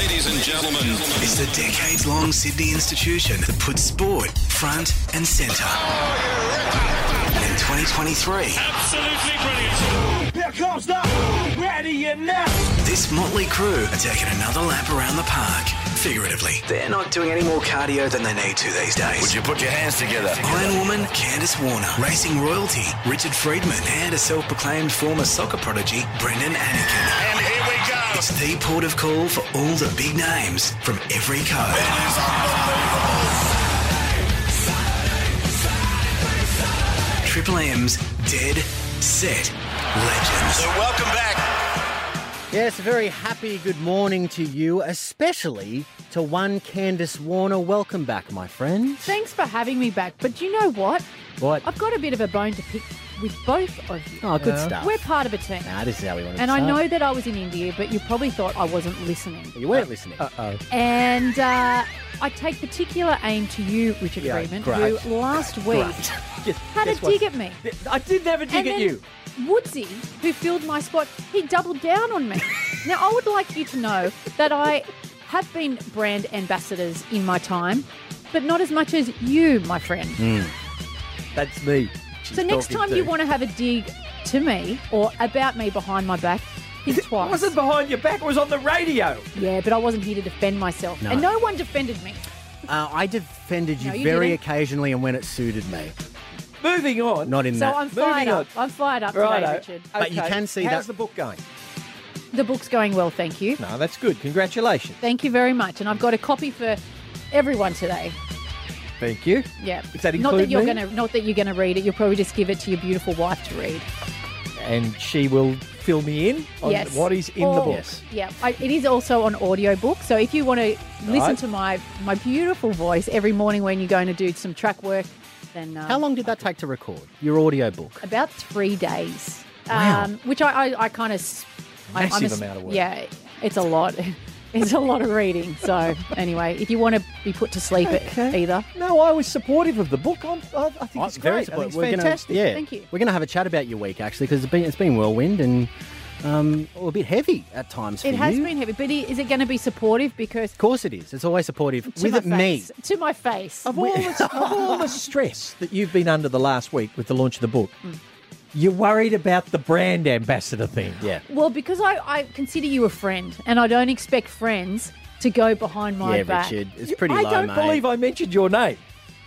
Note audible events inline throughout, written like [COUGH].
Ladies and gentlemen, It's the decades long Sydney institution that puts sport front and centre. And in 2023, absolutely brilliant. Here comes the ready and now. this motley crew are taking another lap around the park. Figuratively, they're not doing any more cardio than they need to these days. Would you put your hands together? Iron Woman Candice Warner, racing royalty Richard Freedman, and a self-proclaimed former soccer prodigy Brendan Anakin. And here we go. It's the port of call for all the big names from every code. Triple M's Dead Set Legends. So welcome back. Yes, a very happy good morning to you, especially to one Candice Warner. Welcome back, my friend. Thanks for having me back. But do you know what? What? I've got a bit of a bone to pick with both of you. Oh, good stuff. We're part of a team. Nah, this is how we want to and I start. know that I was in India, but you probably thought I wasn't listening. You weren't listening. Uh-oh. And uh, I take particular aim to you, Richard Yeah, Freeman, great. who last [LAUGHS] week Guess- [LAUGHS] had a guess what? dig at me. I didn't have a dig and at then you. Woodsy, who filled my spot, he doubled down on me. [LAUGHS] now, I would like you to know that I have been brand ambassadors in my time, but not as much as you, my friend. Hmm. That's me. So next time you want to have a dig to me or about me behind my back, [LAUGHS] think It wasn't behind your back, it was on the radio. yeah, but I wasn't here to defend myself, No. and no one defended me. Uh, I defended you No, you very didn't. occasionally and when it suited me. Moving on. Not in So that. So I'm Moving fired on. I'm fired up Righto. today, Richard. But you can see How's that- How's the book going? The book's going well, thank you. No, that's good. Congratulations. Thank you very much, and I've got a copy for everyone today. Thank you. Yeah. Does that not that you're me? gonna not that you're gonna read it. You'll probably just give it to your beautiful wife to read. And she will fill me in on yes. what is in the Or- book. Yeah. I, it is also on audiobook. So if you want to listen Right. to my my beautiful voice every morning when you're going to do some track work, then um, How long did that take to record? Your audio book? About three days. Wow. Um, which I, I, I kind of. Massive amount of work. Yeah, it's a lot. [LAUGHS] it's a lot of reading. So anyway, if you want to be put to sleep Okay. either, No, I was supportive of the book. I'm, I, I think Oh, it's great. I think supportive. it's We're gonna- fantastic. yeah, Thank you. We're going to have a chat about your week actually because it's been it's been whirlwind and um, a bit heavy at times for it has you. been heavy. But is it going to be supportive? Because Of course it is. It's always supportive to with my me. to my face. Of all, the, of all the stress that you've been under the last week with the launch of the book, Mm. You're worried about the brand ambassador thing. Yeah. Well, because I, I consider you a friend, and I don't expect friends to go behind my yeah, back. Richard. It's pretty I low, don't mate. believe I mentioned your name.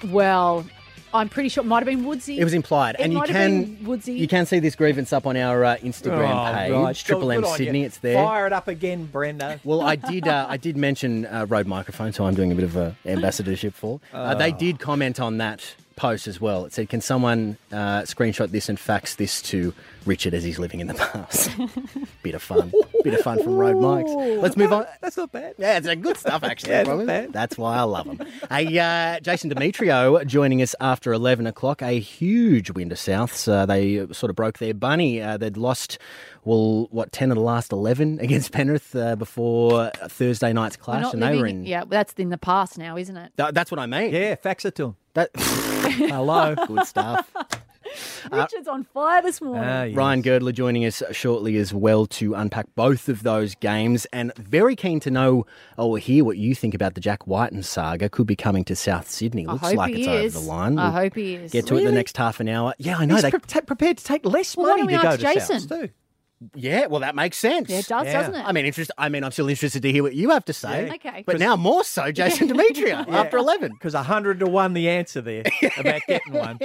Well, I'm pretty sure it might have been Woodsy. It was implied, It and you might have can been Woodsy. you can see this grievance up on our uh, Instagram Oh, page, right. Triple Good M on you. Sydney. It's there. Fire it up again, Brenda. [LAUGHS] Well, I did. Uh, I did mention uh, Rode Microphone, so I'm doing a bit of a ambassadorship for. Uh, they did comment on that post as well. It said, "Can someone uh, screenshot this and fax this to Richard as he's living in the past?" [LAUGHS] bit of fun. bit of fun from Rode Mics. Let's move on. That's not bad. Yeah, it's a good stuff [LAUGHS] actually. Yeah, not bad. That's why I love them. Hey, uh, Jason Demetriou joining us after eleven o'clock. A huge win to Souths. Uh, they sort of broke their bunny. Uh, they'd lost, well, what ten of the last eleven [LAUGHS] against Penrith uh, before Thursday night's clash, not and they were in. Yeah, that's in the past now, isn't it? Th- that's what I mean. Yeah, fax it to him. That, Hello. good stuff. [LAUGHS] Richard's on fire this morning. Ah, yes. Ryan Girdler joining us shortly as well to unpack both of those games, and very keen to know or hear what you think about the Jack Wighton saga. Could be coming to South Sydney. I Looks hope like he it's is. over the line. I We'll hope he is. Get to it in the Really? next half an hour. Yeah, I know. He's They, pre- ta- prepared to take less Well, why money don't to we go ask to Jason? Souths too. Yeah, well, that makes sense. Yeah, it does, Yeah. doesn't it? I mean, interest. I mean, I'm still interested to hear what you have to say. Yeah. Okay. but now more so, Jason Demetriou [LAUGHS] after eleven. [LAUGHS] Because a hundred to one, the answer there [LAUGHS] about getting one.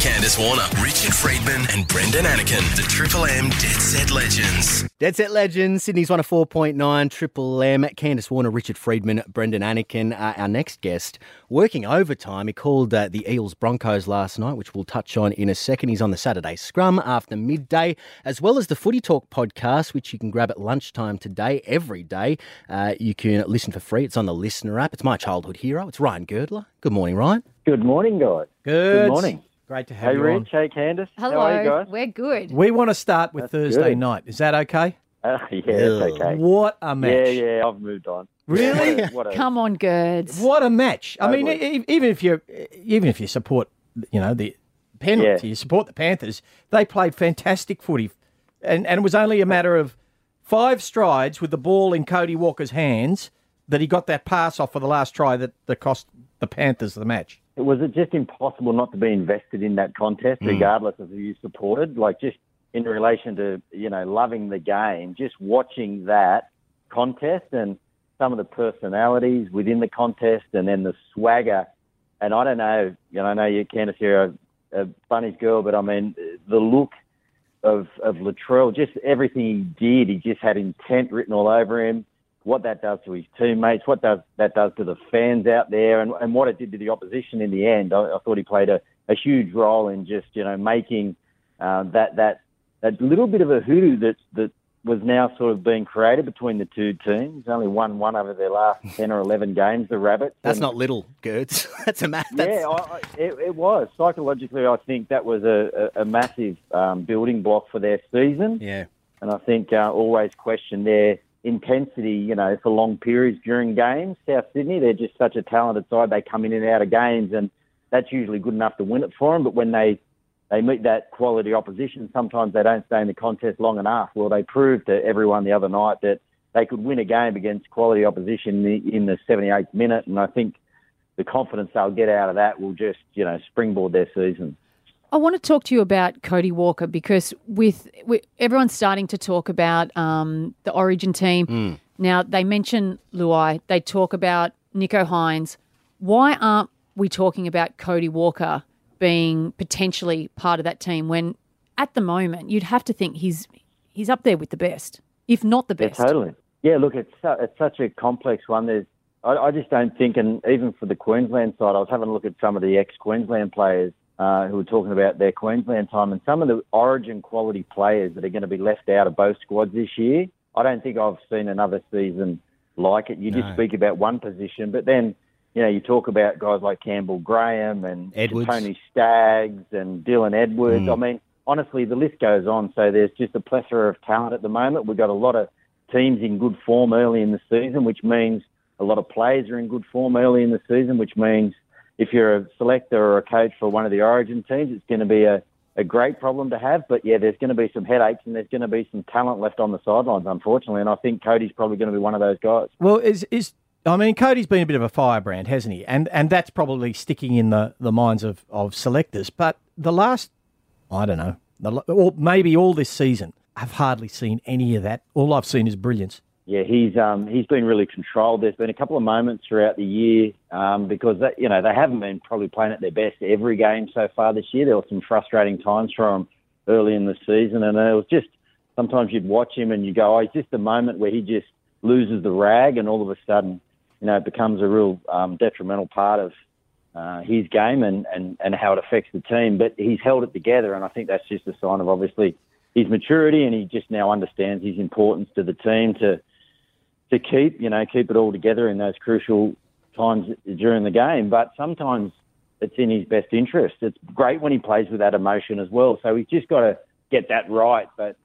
Candice Warner, Richard Freedman, and Brendan Anakin, the Triple M Dead Set Legends. Dead Set Legends, Sydney's 104.9, Triple M, Candice Warner, Richard Freedman, Brendan Anakin, uh, our next guest, working overtime. He called uh, the Eels Broncos last night, which we'll touch on in a second. He's on the Saturday scrum after midday, as well as the Footy Talk podcast, which you can grab at lunchtime today, every day. Uh, you can listen for free. It's on the Listener app. It's my childhood hero. It's Ryan Girdler. Good morning, Ryan. Good morning, guys. Good. morning. Great to have Hey, you Rich. on. Hey, Candice. Hello. How are you guys? We're good. We want to start with That's Thursday good. night. Is that okay? Uh, [LAUGHS] yeah, it's okay. What a match! Yeah, yeah, I've moved on. Really? What a, Come on, Girds. What a match! I mean, e- even if you even if you support, you know, the Penrith, Yeah. you support the Panthers. They played fantastic footy, and and it was only a matter of five strides with the ball in Cody Walker's hands that he got that pass off for the last try that, that cost the Panthers the match. Was it just impossible not to be invested in that contest, hmm. regardless of who you supported? Like just in relation to you know loving the game, just watching that contest and some of the personalities within the contest, and then the swagger. And I don't know, you know, I know you, Candice, you're a, a Bunnies girl, but I mean the look of of Latrell, just everything he did, he just had intent written all over him. What that does to his teammates, what does that does to the fans out there, and, and what it did to the opposition in the end. I, I thought he played a, a huge role in just you know making uh, that that that little bit of a hoodoo that that was now sort of being created between the two teams. Only won one over their last [LAUGHS] ten or eleven games. The Rabbits. That's And- not little, Girds. [LAUGHS] That's a ma- that's, yeah, I, I, it, it was psychologically. I think that was a, a, a massive um, building block for their season, yeah. and I think uh, always question their intensity. You know, for long periods during games. South Sydney, they're just such a talented side. They come in and out of games, and that's usually good enough to win it for them. But when they they meet that quality opposition, sometimes they don't stay in the contest long enough. Well, they proved to everyone the other night that they could win a game against quality opposition in the, in the 78th minute, and I think the confidence they'll get out of that will just, you know, springboard their season. I want to talk to you about Cody Walker because with, with everyone's starting to talk about um, the Origin team. Now they mention Luai, they talk about Nicho Hynes. Why aren't we talking about Cody Walker being potentially part of that team when, at the moment, you'd have to think he's he's up there with the best, if not the Yeah, best. totally. Yeah, look, it's su- it's such a complex one. There's, I, I just don't think, and even for the Queensland side, I was having a look at some of the ex-Queensland players uh, who were talking about their Queensland time, and some of the Origin quality players that are going to be left out of both squads this year. I don't think I've seen another season like it. You just No. speak about one position, but then you know you talk about guys like Campbell Graham and Edwards. Tony Staggs and Dylan Edwards. Mm. I mean, honestly, the list goes on. So there's just a plethora of talent at the moment. We've got a lot of teams in good form early in the season, which means a lot of players are in good form early in the season, which means if you're a selector or a coach for one of the Origin teams, it's going to be a, a great problem to have. But yeah, there's going to be some headaches and there's going to be some talent left on the sidelines, unfortunately. And I think Cody's probably going to be one of those guys. Well, is is I mean, Cody's been a bit of a firebrand, hasn't he? And and that's probably sticking in the, the minds of, of selectors. But the last, I don't know, the, or maybe all this season, I've hardly seen any of that. All I've seen is brilliance. Yeah, he's um, he's been really controlled. There's been a couple of moments throughout the year um, because that, you know they haven't been probably playing at their best every game so far this year. There were some frustrating times for him early in the season, and it was just sometimes you'd watch him and you go, oh, it's just a moment where he just loses the rag, and all of a sudden, you know, it becomes a real um, detrimental part of uh, his game and, and, and how it affects the team. But he's held it together, and I think that's just a sign of obviously his maturity, and he just now understands his importance to the team to to keep you know keep it all together in those crucial times during the game. But sometimes it's in his best interest. It's great when he plays with that emotion as well. So he's just got to get that right. But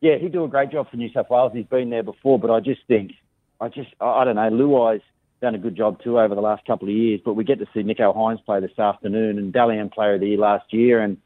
yeah, he'd do a great job for New South Wales. He's been there before, but I just think, I just, I don't know, Luai's done a good job too over the last couple of years. But we get to see Nicho Hynes play this afternoon and Dally M Player of the Year last year. And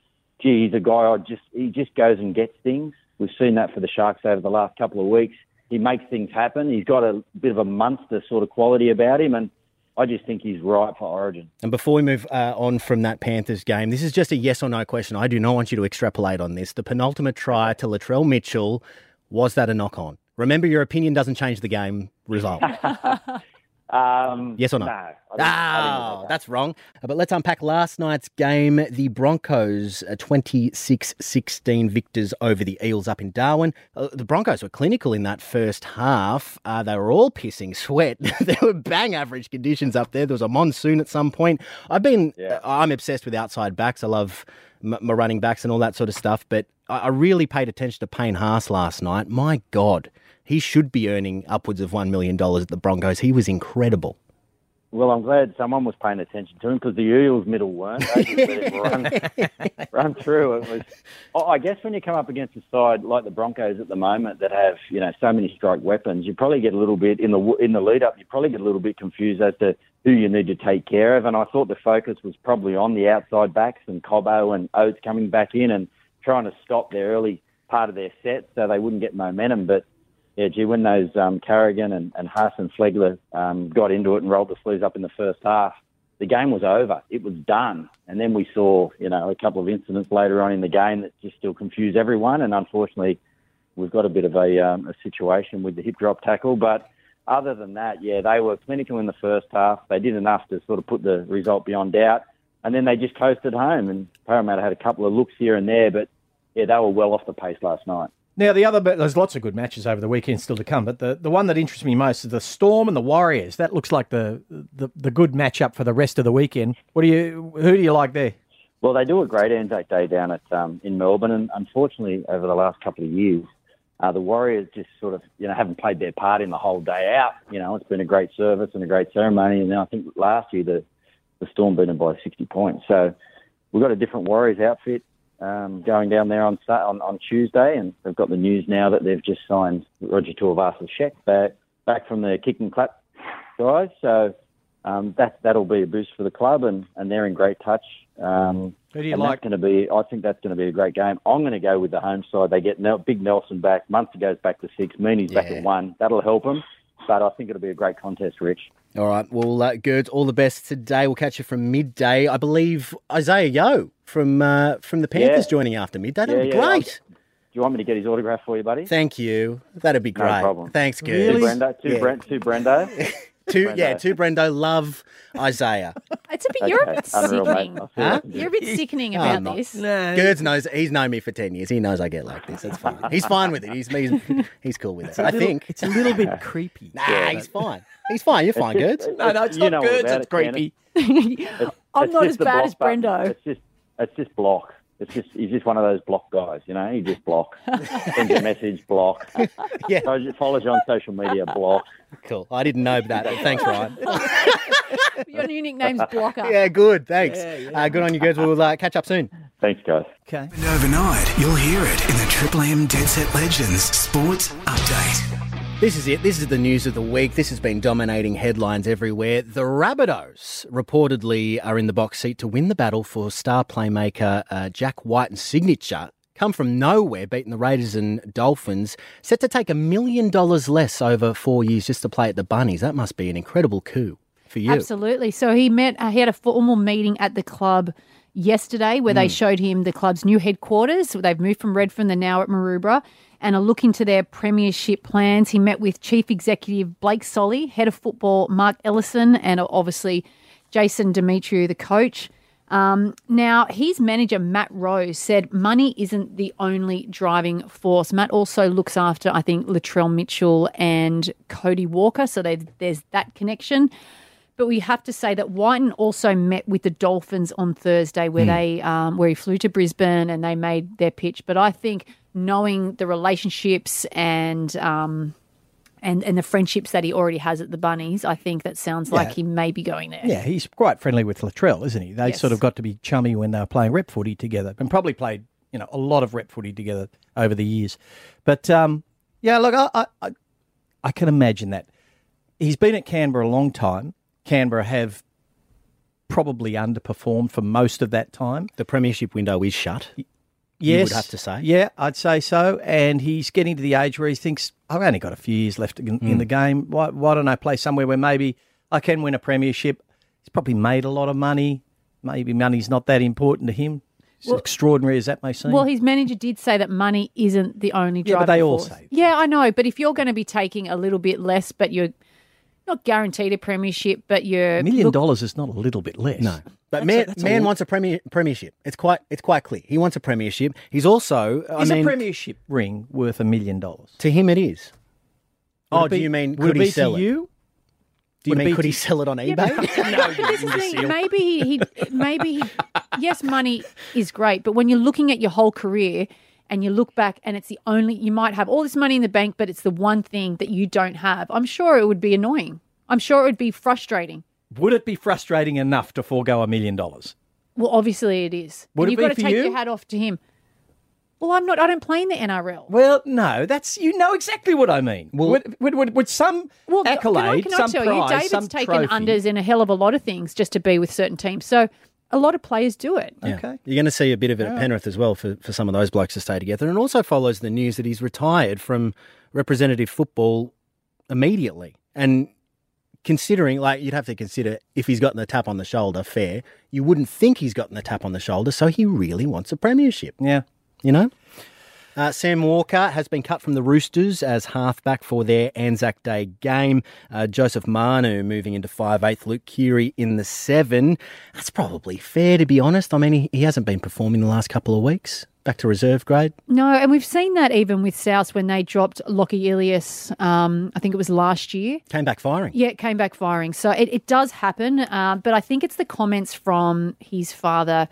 gee, he's a guy I just, he just goes and gets things. We've seen that for the Sharks over the last couple of weeks. He makes things happen. He's got a bit of a monster sort of quality about him. And I just think he's right for Origin. And before we move uh, on from that Panthers game, this is just a yes or no question. I do not want you to extrapolate on this. The penultimate try to Latrell Mitchell, was that a knock on? Remember, your opinion doesn't change the game result. [LAUGHS] Um, Yes or no? No. I didn't- I didn't Ah, that's wrong. Uh, But let's unpack last night's game. The Broncos, 26 16 victors over the Eels up in Darwin. Uh, the Broncos were clinical in that first half. Uh, they were all pissing sweat. [LAUGHS] there were bang average conditions up there. There was a monsoon at some point. I've been, Yeah. I'm obsessed with outside backs. I love my running backs and all that sort of stuff. But I, I really paid attention to Payne Haas last night. My God. He should be earning upwards of $1 million at the Broncos. He was incredible. Well, I'm glad someone was paying attention to him because the Eels middle weren't. They just let him run, [LAUGHS] run through. It was. oh, I guess when you come up against a side like the Broncos at the moment that have you know so many strike weapons, you probably get a little bit in the in the lead up. You probably get a little bit confused as to who you need to take care of. And I thought the focus was probably on the outside backs and Cobbo and Oates coming back in and trying to stop their early part of their set so they wouldn't get momentum. But yeah, gee, when those um, Carrigan and, and Haas and Flegler um, got into it and rolled the sleeves up in the first half, the game was over. It was done. And then we saw, you know, a couple of incidents later on in the game that just still confused everyone. And unfortunately, we've got a bit of a, um, a situation with the hip drop tackle. But other than that, yeah, they were clinical in the first half. They did enough to sort of put the result beyond doubt. And then they just coasted home. And Parramatta had a couple of looks here and there, but yeah, they were well off the pace last night. Now, the other, there's lots of good matches over the weekend still to come, but the, the one that interests me most is the Storm and the Warriors. That looks like the, the, the good matchup for the rest of the weekend. What do you, who do you like there? Well, they do a great Anzac Day down at um, in Melbourne, and unfortunately, over the last couple of years, uh, the Warriors just sort of you know haven't played their part in the whole day out. You know, it's been a great service and a great ceremony, and I think last year the the Storm beat them by 60 points. So we've got a different Warriors outfit um, going down there on, on on Tuesday, and they've got the news now that they've just signed Roger Tuivasa-Sheck back back from the kick and clap guys. So um, that that'll be a boost for the club, and, and they're in great touch. Um, Who do you like? Going to be. I think that's going to be a great game. I'm going to go with the home side. They get Nel- Big Nelson back. Munster goes back to six. Meaney's back at one. That'll help them. But I think it'll be a great contest, Rich. All right. Well, uh, Girds, all the best today. We'll catch you from midday. I believe Isaah Yeo from uh, from the Panthers Yeah. joining after midday. That'd Yeah, be yeah, great. Do you want me to get his autograph for you, buddy? Thank you. That'd be great. No problem. Thanks, Girds. Brendo, two, Yeah. Brent, [LAUGHS] two Brendo. Yeah, Brendo. two Brendo love Isaah. [LAUGHS] It's a bit, you're a bit unreal, sickening. I'll see what I Huh? You're a bit sickening I'm about not. this. Girds knows he's known me for ten years. He knows I get like this. That's fine. He's fine with it. He's he's, he's cool with it. I think. It's a little bit [LAUGHS] creepy. Nah, he's fine. He's fine. You're fine, It's Girds. No, no, it's you not know all Girds, about it's it, Cannon. creepy. It's- [LAUGHS] I'm it's not just as the bad block as button. Brendo. It's just, it's just block. It's just, he's just one of those block guys, you know. He just block, [LAUGHS] sends a message, block. [LAUGHS] Yeah. Follows follows you on social media, block. Cool. I didn't know that. Thanks, Ryan. [LAUGHS] Your new nickname's Blocker. Yeah, good. Thanks. Uh, good on you, guys. We'll uh, catch up soon. Thanks, guys. Okay. And overnight, you'll hear it in the Triple M Dead Set Legends Sports Update. This is it. This is the news of the week. This has been dominating headlines everywhere. The Rabbitohs reportedly are in the box seat to win the battle for star playmaker uh, Jack White's signature. Come from nowhere, beating the Raiders and Dolphins, set to take a million dollars less over four years just to play at the Bunnies. That must be an incredible coup for you. Absolutely. So he met. Uh, he had a formal meeting at the club yesterday where Hmm. they showed him the club's new headquarters. They've moved from Redfern. They're now at Maroubra and are looking to their premiership plans. He met with Chief Executive Blake Solly, Head of Football Mark Ellison, and obviously Jason Demetriou, the coach. Um, now, his manager, Matt Rose, said money isn't the only driving force. Matt also looks after, I think, Latrell Mitchell and Cody Walker. So there's that connection. But we have to say that Wighton also met with the Dolphins on Thursday, where they um, where he flew to Brisbane and they made their pitch. But I think knowing the relationships and um, and and the friendships that he already has at the Bunnies, I think that sounds like Yeah. he may be going there. Yeah, he's quite friendly with Latrell, isn't he? They Yes. sort of got to be chummy when they were playing rep footy together, and probably played you know a lot of rep footy together over the years. But um, yeah, look, I- I I can imagine that he's been at Canberra a long time. Canberra have probably underperformed for most of that time. The premiership window is shut. Yes, would have to say. Yeah, I'd say so. And he's getting to the age where he thinks, I've only got a few years left in, in the mm. game. Why, why don't I play somewhere where maybe I can win a premiership? He's probably made a lot of money. Maybe money's not that important to him. As extraordinary as that may seem. Well, his manager did say that money isn't the only Yeah, but they all force. say that. Yeah, I know. But if you're going to be taking a little bit less, but you're not guaranteed a premiership, but you're a million look- dollars is not a little bit less. No. But That's man, a- that's a man lot. wants a premier, premiership. It's quite it's quite clear. He wants a premiership. He's also I Is mean a premiership ring worth a million dollars? to him it is. Would oh, it be- do you mean would could it he be sell to it? you? Do you would mean could to- he sell it on eBay? [LAUGHS] but, but this is thing. Maybe he, he maybe he, yes, money is great, but when you're looking at your whole career and you look back and it's the only you might have all this money in the bank, but it's the one thing that you don't have. I'm sure it would be annoying. I'm sure it would be frustrating. Would it be frustrating enough to forego a million dollars? Well, obviously it is. Would and it you've be got to take you? your hat off to him. Well, I'm not. I don't play in the NRL. Well, no, that's you know exactly what I mean. would, would, would, would some Well, can I- accolade, can I, some tell prize, you, David's some taken trophy, unders in a hell of a lot of things just to be with certain teams. So a lot of players do it. Okay. You're going to see a bit of it at Penrith as well for, for some of those blokes to stay together. And also follows the news that he's retired from representative football immediately. And considering, like, you'd have to consider if he's gotten the tap on the shoulder, fair. You wouldn't think he's gotten the tap on the shoulder, so he really wants a premiership. Yeah. You know? Uh, Sam Walker has been cut from the Roosters as halfback for their Anzac Day game. Uh, Joseph Manu moving into 5'8", Luke Keary in the 7. That's probably fair, to be honest. I mean, he, he hasn't been performing the last couple of weeks. Back to reserve grade. No, and we've seen that even with South when they dropped Lockie Ilias, um, I think it was last year. Came back firing. Yeah, it came back firing. So it, it does happen. Uh, but I think it's the comments from his father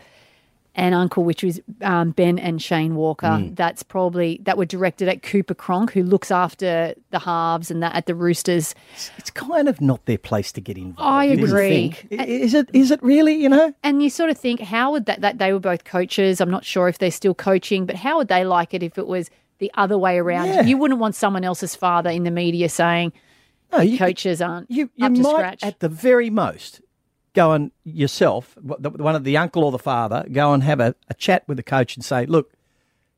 and uncle, which was um, Ben and Shane Walker, Mm. that's probably that were directed at Cooper Cronk, who looks after the halves and that at the Roosters. It's kind of not their place to get involved. I agree. Is it? Is it really? You know? And you sort of think, how would that, that they were both coaches? I'm not sure if they're still coaching, but how would they like it if it was the other way around? Yeah. You wouldn't want someone else's father in the media saying No, you, coaches aren't you, you up to might, scratch. at the very most, go and yourself, the- one of the uncle or the father, go and have a, a chat with the coach and say, look,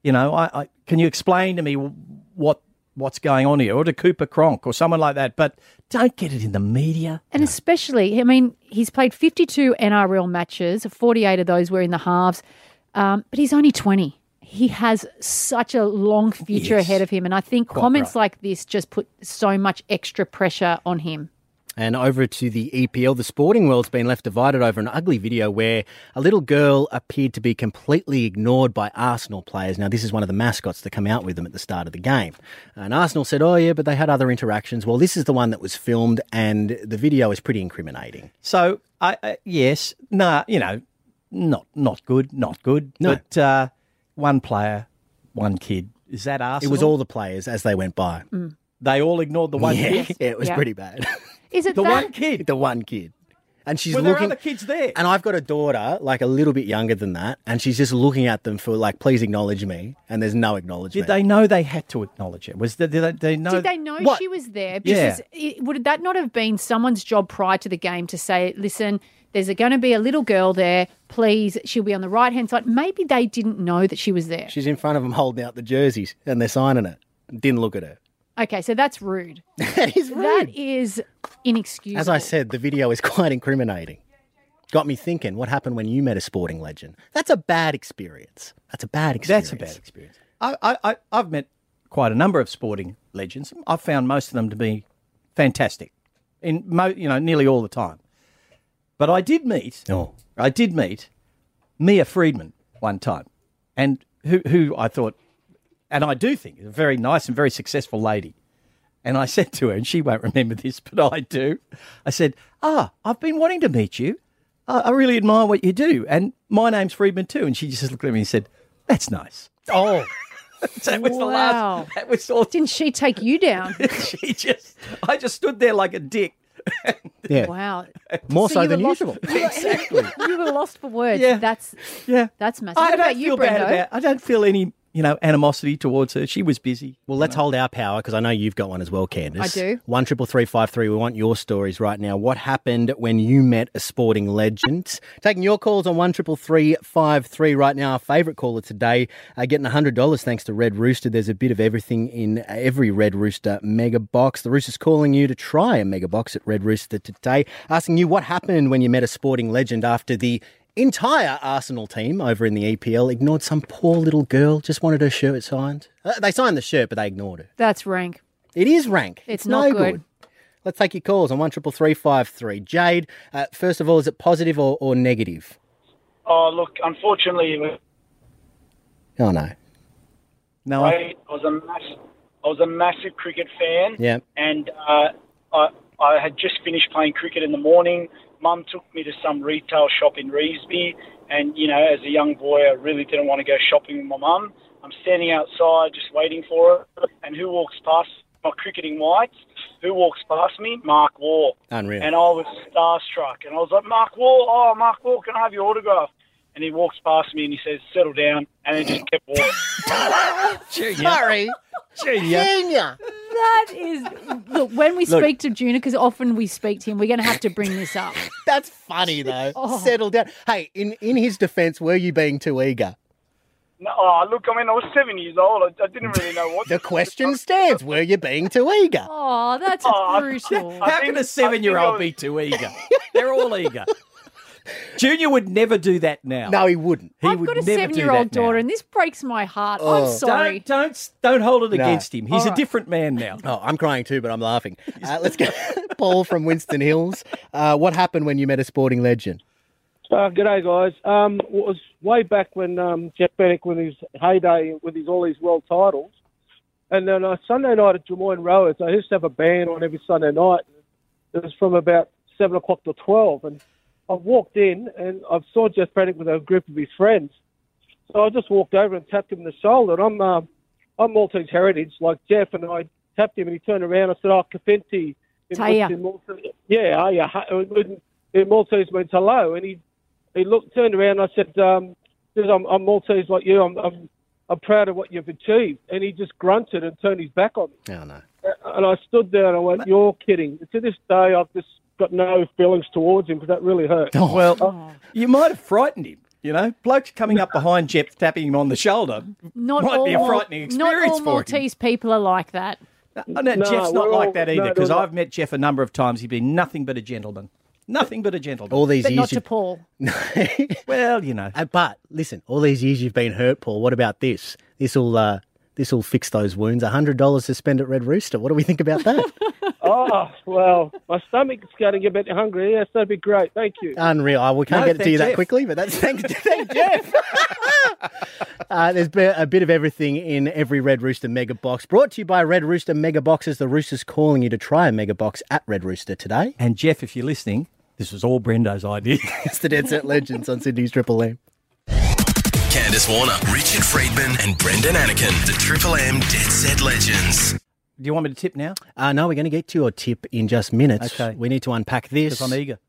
you know, I, I can you explain to me what what's going on here, or to Cooper Cronk or someone like that, but don't get it in the media. And especially, I mean, he's played 52 NRL matches, 48 of those were in the halves, um, but he's only 20. He has such a long future Yes. ahead of him. And I think Quite comments right. like this just put so much extra pressure on him. And over to the EPL, the sporting world's been left divided over an ugly video where a little girl appeared to be completely ignored by Arsenal players. Now, this is one of the mascots that come out with them at the start of the game. And Arsenal said, oh, yeah, but they had other interactions. Well, this is the one that was filmed, and the video is pretty incriminating. So, I, I yes, nah, you know, not not good, not good. No. But uh, one player, one kid. Is that Arsenal? It was all the players as they went by. They all ignored the one yeah, kid. [LAUGHS] yeah, it was Yeah. pretty bad. [LAUGHS] Is it The that? one kid. the one kid. And she's Were there looking. other kids there? And I've got a daughter, like a little bit younger than that, and she's just looking at them for like, please acknowledge me. And there's no acknowledgement. Did they know they had to acknowledge it? Was the, did they, they know? Did they know What? she was there? Yeah. Because it, would that not have been someone's job prior to the game to say, listen, there's going to be a little girl there. Please, she'll be on the right hand side. Maybe they didn't know that she was there. She's in front of them holding out the jerseys and they're signing it. Didn't look at her. Okay, so that's rude. [LAUGHS] that is rude. That is inexcusable. As I said, the video is [LAUGHS] quite incriminating. Got me thinking, what happened when you met a sporting legend? That's a bad experience. That's a bad experience. That's a bad experience. I, I, I, I've met quite a number of sporting legends. I've found most of them to be fantastic, in mo, you know nearly all the time. But I did meet, Oh. I did meet Mia Freedman one time, and who who I thought, and I do think a very nice and very successful lady. And I said to her, and she won't remember this, [LAUGHS] but I do. I said, "Ah, I've been wanting to meet you. I, I really admire what you do, and my name's Freedman too." And she just looked at me and said, "That's nice." Oh, [LAUGHS] that was the Wow. last. That was all. Didn't she take you down? [LAUGHS] She just, I just stood there like a dick. yeah. wow. More so, you than were lost- usual. Exactly. You were lost for words. Yeah. That's Yeah, that's massive. I What don't about you, feel bad Brendo? about. I don't feel any, you know, animosity towards her. She was busy. Well, let's hold our power because I know you've got one as well, Candice. I do. One triple three five three. We want your stories right now. What happened when you met a sporting legend? Taking your calls on one triple three five three right now. Our favourite caller today, uh, getting hundred dollars thanks to Red Rooster. There's a bit of everything in every Red Rooster mega box. The Rooster's calling you to try a mega box at Red Rooster today, asking you what happened when you met a sporting legend after the entire Arsenal team over in the EPL ignored some poor little girl, just wanted her shirt signed. Uh, they signed the shirt, but they ignored her. That's rank. It is rank. It's no not good. Let's take your calls on one triple three five three. Jade, uh, first of all, is it positive or, or negative? Oh, look, unfortunately, Oh no. No, I. I was a mass, I was a massive cricket fan. Yeah. And uh, I, I had just finished playing cricket in the morning. Mum took me to some retail shop in Reesby, and you know, as a young boy, I really didn't want to go shopping with my mum. I'm standing outside just waiting for her, and who walks past my cricketing whites? Who walks past me? Mark Waugh. Unreal. And I was starstruck, and I was like, Mark Waugh, oh, Mark Waugh, can I have your autograph? And he walks past me and he says, settle down, and then just kept walking. [LAUGHS] Sorry. Junior. Junior. That is look. When we Look. speak to Junior, because often we speak to him, we're going to have to bring this up. [LAUGHS] That's funny [LAUGHS] though. Oh. Settle down. Hey, in, in his defence, were you being too eager? No, oh, look, I mean, I was seven years old. I, I didn't really know what. The question stands: Were you being too eager? Oh, that's Oh, brutal. I How think- can a seven-year-old I be too eager? They're all eager. Junior would never do that now. No, he wouldn't. he I've would got a never do seven-year-old that now. daughter, and this breaks my heart. Oh. I'm sorry. Don't, don't don't hold it No. against him. He's All a different man now. [LAUGHS] Oh, I'm crying too, but I'm laughing. Uh, let's go. [LAUGHS] Paul from Winston Hills. Uh, what happened when you met a sporting legend? Uh, g'day, guys. Um, it was way back when um, Jeff Fenech, when his heyday with his all these world titles, and then uh, Sunday night at Drummoyne Rowers, I used to have a band on every Sunday night. It was from about seven o'clock to twelve, and I walked in and I saw Jeff Fenech with a group of his friends. So I just walked over and tapped him on the shoulder. And I'm uh, I'm Maltese heritage, like Jeff, and I tapped him, and he turned around. I said, "Oh, Kafenti." in- Taya. in Maltese- Yeah, oh, yeah. hu- In, in Maltese means hello, and he he looked, turned around. And I said, um, I'm, I'm Maltese like you. I'm, I'm, I'm proud of what you've achieved. And he just grunted and turned his back on me. Oh no. And I stood there and I went, you're kidding. To this day, I've just got no feelings towards him because that really hurt. Well, you might have frightened him. You know, blokes coming up behind Jeff, tapping him on the shoulder. Not Might all be a Mal- frightening Not experience all for him. Maltese people are like that. Oh, no, No, Jeff's not we're like all- that either because we're. I've met Jeff a number of times. He's been nothing but a gentleman. Nothing but a gentleman. All these But not years. to you- Paul. [LAUGHS] well, you know. Uh, but listen, all these years you've been hurt, Paul. What about this? This will uh, this will fix those wounds. hundred dollars to spend at Red Rooster. What do we think about that? [LAUGHS] Oh, well, my stomach's getting a bit hungry. Yes, that'd be great. Thank you. Unreal. Oh, we can't No, get it to thank you that quickly, but that's thank, thank Jeff. [LAUGHS] uh, there's been a bit of everything in every Red Rooster Mega Box. Brought to you by Red Rooster Mega Boxes. The Rooster's calling you to try a Mega Box at Red Rooster today. And Jeff, if you're listening, this was all Brendo's idea. [LAUGHS] It's the Dead Set Legends on Sydney's Triple M. Candice Warner, Richard Freedman, and Brendan Anakin, the Triple M Dead Set Legends. Do you want me to tip now? Uh, no, we're going to get to your tip in just minutes. Okay. We need to unpack this. Because I'm eager. [LAUGHS]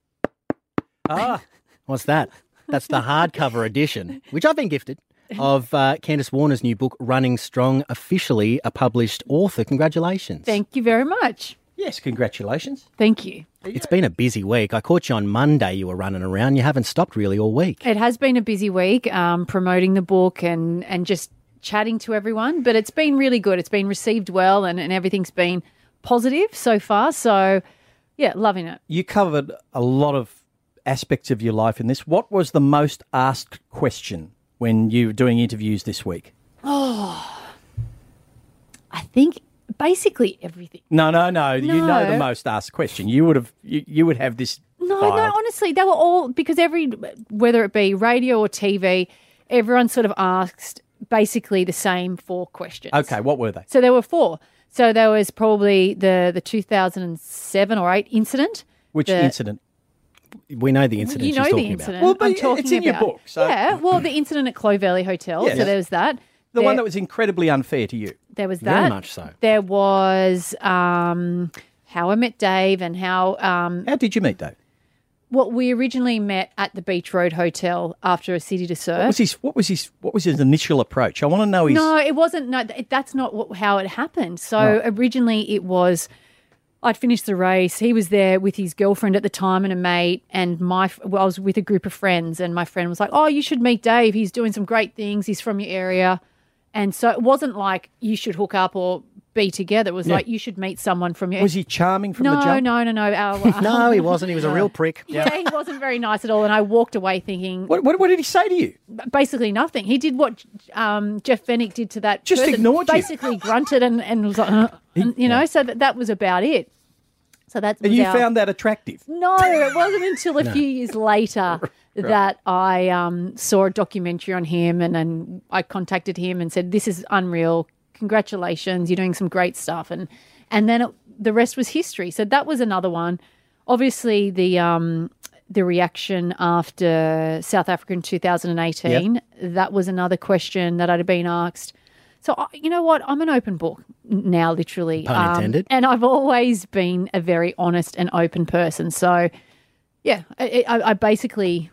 Ah, What's that? That's the hardcover edition, which I've been gifted, of uh, Candice Warner's new book, Running Strong, officially a published author. Congratulations. Thank you very much. yes, congratulations. Thank you. It's been a busy week. I caught you on Monday. You were running around. You haven't stopped really all week. It has been a busy week um, promoting the book and, and just chatting to everyone, but it's been really good. It's been received well and, and everything's been positive so far. So, yeah, loving it. You covered a lot of aspects of your life in this. What was the most asked question when you were doing interviews this week? Oh, I think basically everything. No, no, no. You know the most asked question. You would have. You, you would have this. No, filed. no, honestly, they were all because every whether it be radio or TV, everyone sort of asked basically the same four questions. Okay, what were they? So there were four. So there was probably the the 2007 or 8 incident. Which The- incident? We know the incident you know she's the talking incident. Well, but I'm it's talking in your book, so- Yeah, well, the incident at Clovelly Hotel. Yes. So there was that. The there, one that was incredibly unfair to you. there was that. Very that. much so. There was um, how I met Dave and how um, How did you meet Dave? What we originally met at the Beach Road Hotel after a city to surf. What was his? What was his? What was his initial approach? I want to know his. No, it wasn't. No, that's not what, how it happened. So originally, it was I'd finished the race. He was there with his girlfriend at the time and a mate, and my well, I was with a group of friends, and my friend was like, "Oh, you should meet Dave. He's doing some great things. He's from your area." And so it wasn't like you should hook up or be together. It was like you should meet someone from your. Was he charming from the no, jump? no, no, no, Our- [LAUGHS] No, he [LAUGHS] wasn't. He was a real prick. yeah, he wasn't very nice at all. And I walked away thinking, What, what, what did he say to you? basically nothing. He did what um, Jeff Fenech did to that. Just person. ignored you. Basically grunted and, and was like, uh, and, you know, so that, that was about it. So that's And you found that attractive. no, it wasn't until a [LAUGHS] few years later that I um, saw a documentary on him and, and I contacted him and said, This is unreal. Congratulations. You're doing some great stuff. And, and then it, the rest was history. So that was another one. Obviously, the, um, the reaction after South Africa in 2018, that was another question that I'd been asked. So, I- you know what? I'm an open book now, literally. Um, Pun intended. and I've always been a very honest and open person. So, yeah, I, I, I basically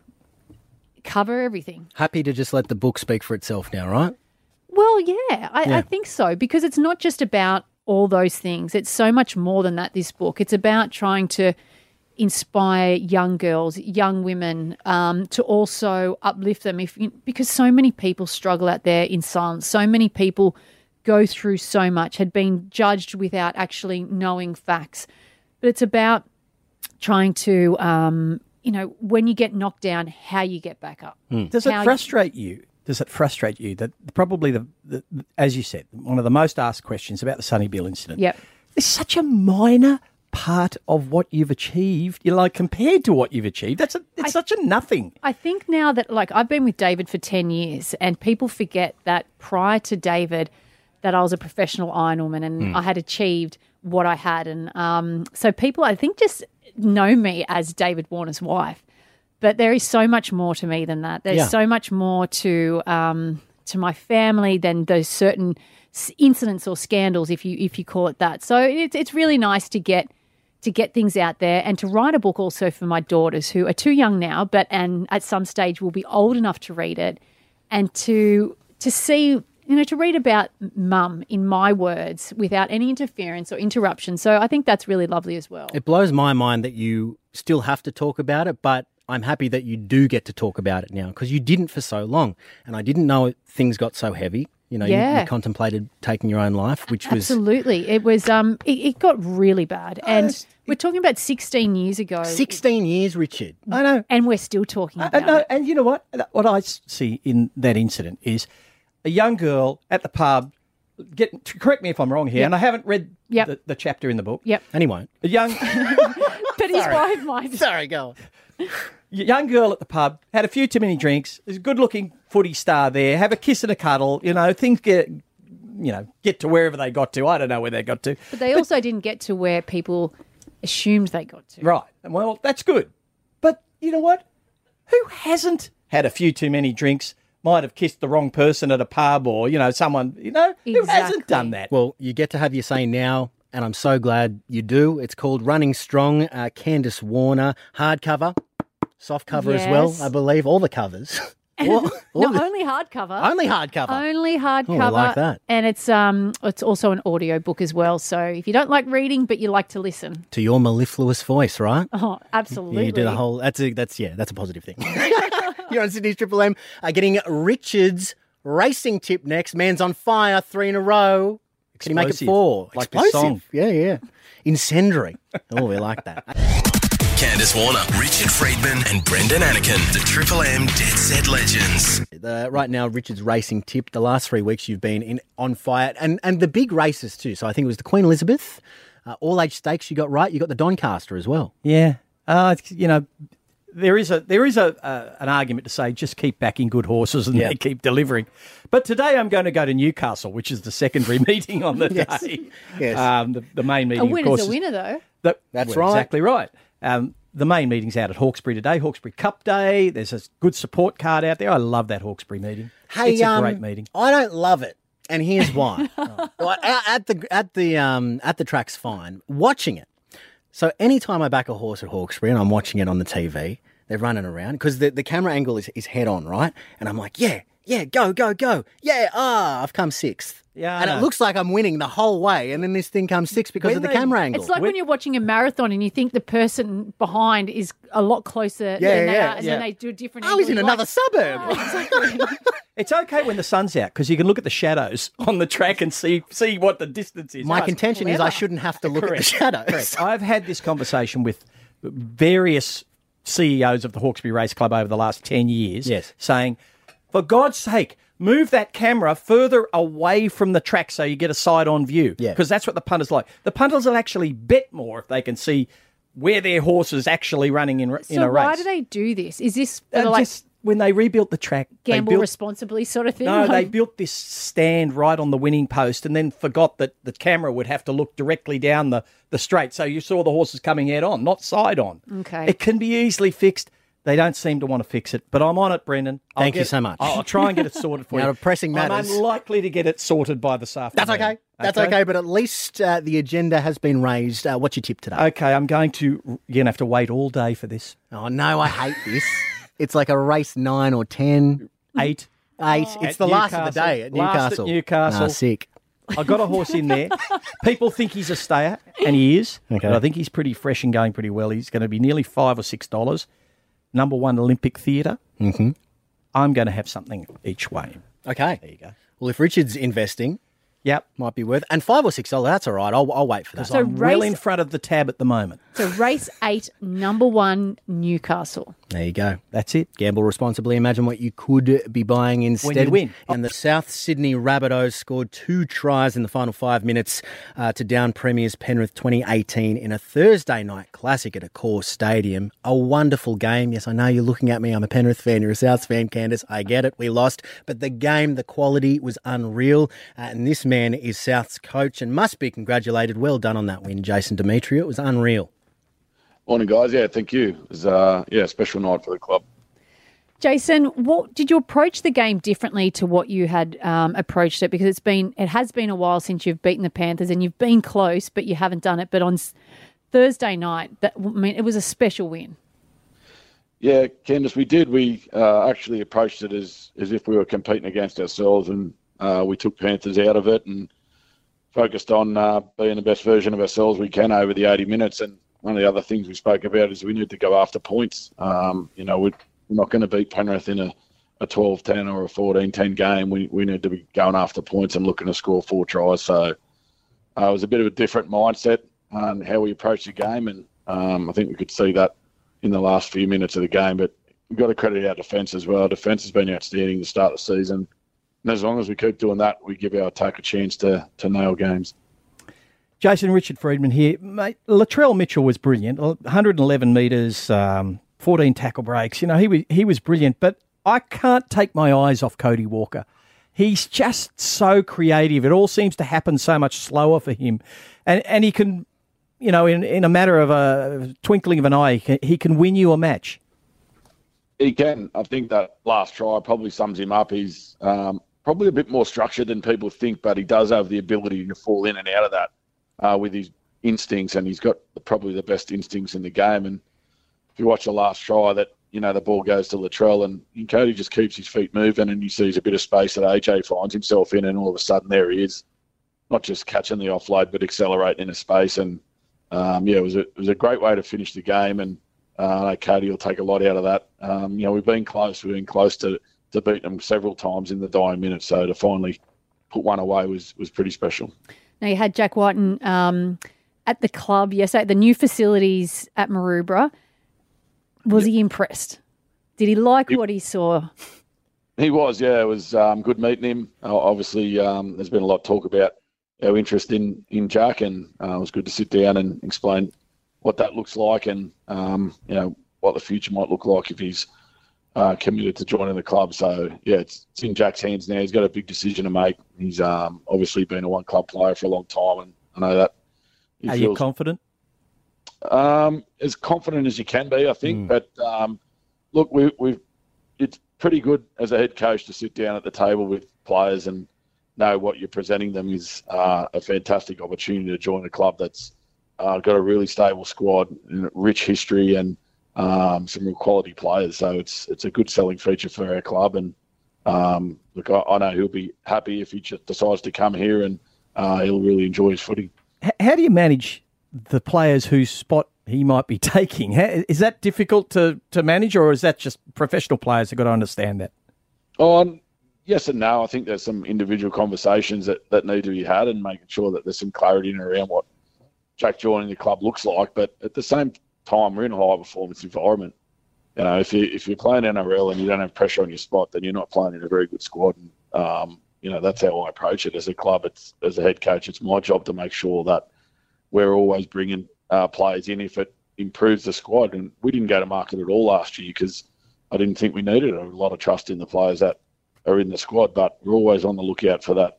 cover everything. Happy to just let the book speak for itself now, right? Well, yeah, I, Yeah. I think so because it's not just about all those things. It's so much more than that. This book. It's about trying to inspire young girls, young women, um, to also uplift them. If because so many people struggle out there in silence, so many people go through so much, had been judged without actually knowing facts. But it's about trying to, um, you know, when you get knocked down, how you get back up. Does it How- frustrate you? Does it frustrate you that probably the, the, as you said, one of the most asked questions about the Sonny Bill incident? Yep. It's such a minor part of what you've achieved. You know, like compared to what you've achieved, that's a, it's such a nothing. I think now that like I've been with David for 10 years and people forget that prior to David that I was a professional Ironwoman and Mm. I had achieved what I had and um, so people I think just know me as David Warner's wife but there is so much more to me than that. There's Yeah. so much more to um, to my family than those certain incidents or scandals if you if you call it that. So it's it's really nice to get to get things out there and to write a book also for my daughters who are too young now but and at some stage will be old enough to read it and to to see you know to read about mum in my words without any interference or interruption. So i think that's really lovely as well. It blows my mind that you still have to talk about it, but I'm happy that you do get to talk about it now because you didn't for so long. And I didn't know things got so heavy. You know, you- Yeah. you, contemplated taking your own life, which was absolutely it was um it, it got really bad and we're talking about 16 years ago 16 years richard I know. and we're still talking Uh, about no, it and you know what? What I see in that incident is a young girl at the pub. Get correct me if I'm wrong here, Yep. and I haven't read Yep. the, the chapter in the book. Yep. And he won't. A young [LAUGHS] but his wife might sorry go on young girl at the pub had a few too many drinks. There's a good-looking footy star there. Have a kiss and a cuddle. You know, things get you know get to wherever they got to. I don't know where they got to. but they also didn't get to where people assumed they got to Right. Well, that's good. But you know what? Who hasn't had a few too many drinks? Might have kissed the wrong person at a pub, or you know, someone. You know, who hasn't done that? Well, you get to have your say now, and I'm so glad you do. It's called Running Strong, uh, Candice Warner, hardcover, soft cover as well, I believe. All the covers. All- all no, the- only hardcover. only hardcover. Only hardcover. Oh, I like that. And it's um it's also an audio book as well. So if you don't like reading but you like to listen, to your mellifluous voice, right? oh, absolutely. You do the whole. That's a that's yeah, that's a positive thing. [LAUGHS] You're on Sydney's Triple M, uh, getting Richard's racing tip next. Man's on fire, three in a row. Can you make it four? like Explosive. song. Yeah, yeah. Incendiary. oh, we like that. Candice Warner, Richard Freedman, and Brendan Anakin, the Triple M Dead Set Legends. The, right now, Richard's racing tip. The last three weeks you've been in on fire, and and the big races too. So I think it was the Queen Elizabeth, uh, all age stakes. You got right. You got the Doncaster as well. Yeah. Uh, you know, there is a there is a uh, an argument to say just keep backing good horses and Yeah. they [LAUGHS] keep delivering. But today I'm going to go to Newcastle, which is the secondary [LAUGHS] meeting on the Yes. day. Yes. Um, the, the main meeting, a of winner's course, a winner though. the- That's well, right. Exactly right. Um, the main meeting's out at Hawkesbury today, Hawkesbury Cup Day. There's a good support card out there. I love that Hawkesbury meeting. Hey, it's a um, great meeting. I don't love it, and here's why. [LAUGHS] Well, at, at the at the um at the track's fine. Watching it, so anytime I back a horse at Hawkesbury and I'm watching it on the TV, they're running around because the the camera angle is is head on, right? And I'm like, yeah, yeah, go, go, go, yeah. Ah, I've come sixth. Yeah, I and it know. looks like I'm winning the whole way, and then this thing comes sixth because When of the they- camera angle. It's like when you're watching a marathon and you think the person behind is a lot closer Yeah, than they yeah, are, and yeah. then they do a different. I was in You're another like, suburb. "Oh, [LAUGHS] It's okay when the sun's out because you can look at the shadows on the track and see see what the distance is. My Oh, it's contention is I shouldn't have to look at the shadows. Correct. I've had this conversation with various CEOs of the Hawkesbury Race Club over the last 10 years. Yes. Saying, for God's sake, move that camera further away from the track so you get a side on view. Yeah. Because that's what the punters like. The punters will actually bet more if they can see where their horse is actually running in, in So a race. why do they do this? Is this Uh, like just when they rebuilt the track, gamble built, responsibly sort of thing? no, [LAUGHS] they built this stand right on the winning post and then forgot that the camera would have to look directly down the, the straight. So you saw the horses coming head on, not side on. Okay. It can be easily fixed. They don't seem to want to fix it, but I'm on it, Brendan. I'll Thank you so much. I'll, I'll try and get it sorted for [LAUGHS] you. pressing matters. I'm unlikely to get it sorted by this afternoon. That's okay. That's okay. But at least uh, the agenda has been raised. Uh, what's your tip today? Okay, I'm going to. You're gonna have to wait all day for this. Oh no, I hate this. [LAUGHS] it's like a race nine or ten, Eight. eight. It's At the last of the day at Last at Newcastle. Newcastle. Sick. I got a horse in there. People think he's a stayer, and he is. Okay. But I think he's pretty fresh and going pretty well. He's going to be nearly five or six dollars. Number one Olympic Theatre. Mm-hmm. I'm going to have something each way. Okay. There you go. Well, if Richard's investing, Yep. might be worth. And five or six dollars, that's all right. I'll, I'll wait for that. So I'm well race- in front of the tab at the moment. So race eight, number one, Newcastle. There you go. That's it. Gamble responsibly. Imagine what you could be buying instead. win. And the South Sydney Rabbitohs scored two tries in the final five minutes uh, to down Premiers Penrith 2018 in a Thursday night classic at Accor stadium. A wonderful game. Yes, I know you're looking at me. I'm a Penrith fan. You're a Souths fan, Candice. I get it. We lost. But the game, the quality was unreal. Uh, and this man is South's coach and must be congratulated. Well done on that win, Jason Demetriou. It was unreal. Morning, guys. Yeah, thank you. It was uh, yeah, a special night for the club. Jason, what did you approach the game differently to what you had um, approached it? Because it's been it has been a while since you've beaten the Panthers, and you've been close, but you haven't done it. But on Thursday night, that I mean, it was a special win. Yeah, Candice, we did. We uh, actually approached it as as if we were competing against ourselves, and uh, we took Panthers out of it and focused on uh, being the best version of ourselves we can over the 80 minutes. And one of the other things we spoke about is we need to go after points. Um, you know, we're not going to beat Penrith in a, a 12-10 or a 14-10 game. We we need to be going after points and looking to score four tries. So uh, it was a bit of a different mindset on how we approach the game, and um, I think we could see that in the last few minutes of the game. But we've got to credit our defence as well. Defence has been outstanding to start the season. And as long as we keep doing that, we give our attack a chance to, to nail games. Jason Richard Freedman here. Mate, Latrell Mitchell was brilliant. 111 metres, um, 14 tackle breaks. You know, he was, he was brilliant, but I can't take my eyes off Cody Walker. He's just so creative. It all seems to happen so much slower for him. And, and he can, you know, in, in a matter of a twinkling of an eye, he can, he can win you a match. He can. I think that last try probably sums him up. He's um, probably a bit more structured than people think, but he does have the ability to fall in and out of that uh, with his instincts, and he's got probably the best instincts in the game. And if you watch the last try, that you know the ball goes to Latrell, and, Cody just keeps his feet moving, and he sees a bit of space that AJ finds himself in, and all of a sudden there he is, not just catching the offload, but accelerating into space. And um, yeah, it was a it was a great way to finish the game, and uh, Cody will take a lot out of that. Um, you know, we've been close, we've been close to to beat them several times in the dying minutes, so to finally put one away was was pretty special. Now you had Jack Wighton um, at the club yesterday, at the new facilities at Maroubra. Was he impressed? Did he like what he saw? He was, yeah. It was um, good meeting him. Uh, obviously, um, there's been a lot of talk about our interest in in Jack, and uh, it was good to sit down and explain what that looks like, and um, you know what the future might look like if he's uh, committed to joining the club. So yeah, it's, it's in Jack's hands now. He's got a big decision to make. He's um, obviously been a one club player for a long time, and I know that. Are you confident? um, as confident as you can be, I think. But um, look, we, we've it's pretty good as a head coach to sit down at the table with players and know what you're presenting them is uh, a fantastic opportunity to join a club that's uh, got a really stable squad, and rich history, and um, some real quality players. So it's it's a good selling feature for our club. And um, look, I, I know he'll be happy if he just decides to come here, and uh, he'll really enjoy his footy. How do you manage the players whose spot he might be [LAUGHS] taking? How, is that difficult to, to manage, or is that just professional players have got to understand that? On yes and no. I think there's some individual conversations that, that need to be had and making sure that there's some clarity in around what Jack joining the club looks like. But at the same time, we're in a high performance environment. You know, if you if you're playing NRL and you don't have pressure on your spot, then you're not playing in a very good squad. And, um, you know, that's how I approach it as a club. It's as a head coach, it's my job to make sure that we're always bringing uh, players in if it improves the squad. And we didn't go to market at all last year because I didn't think we needed it. A lot of trust in the players that are in the squad, but we're always on the lookout for that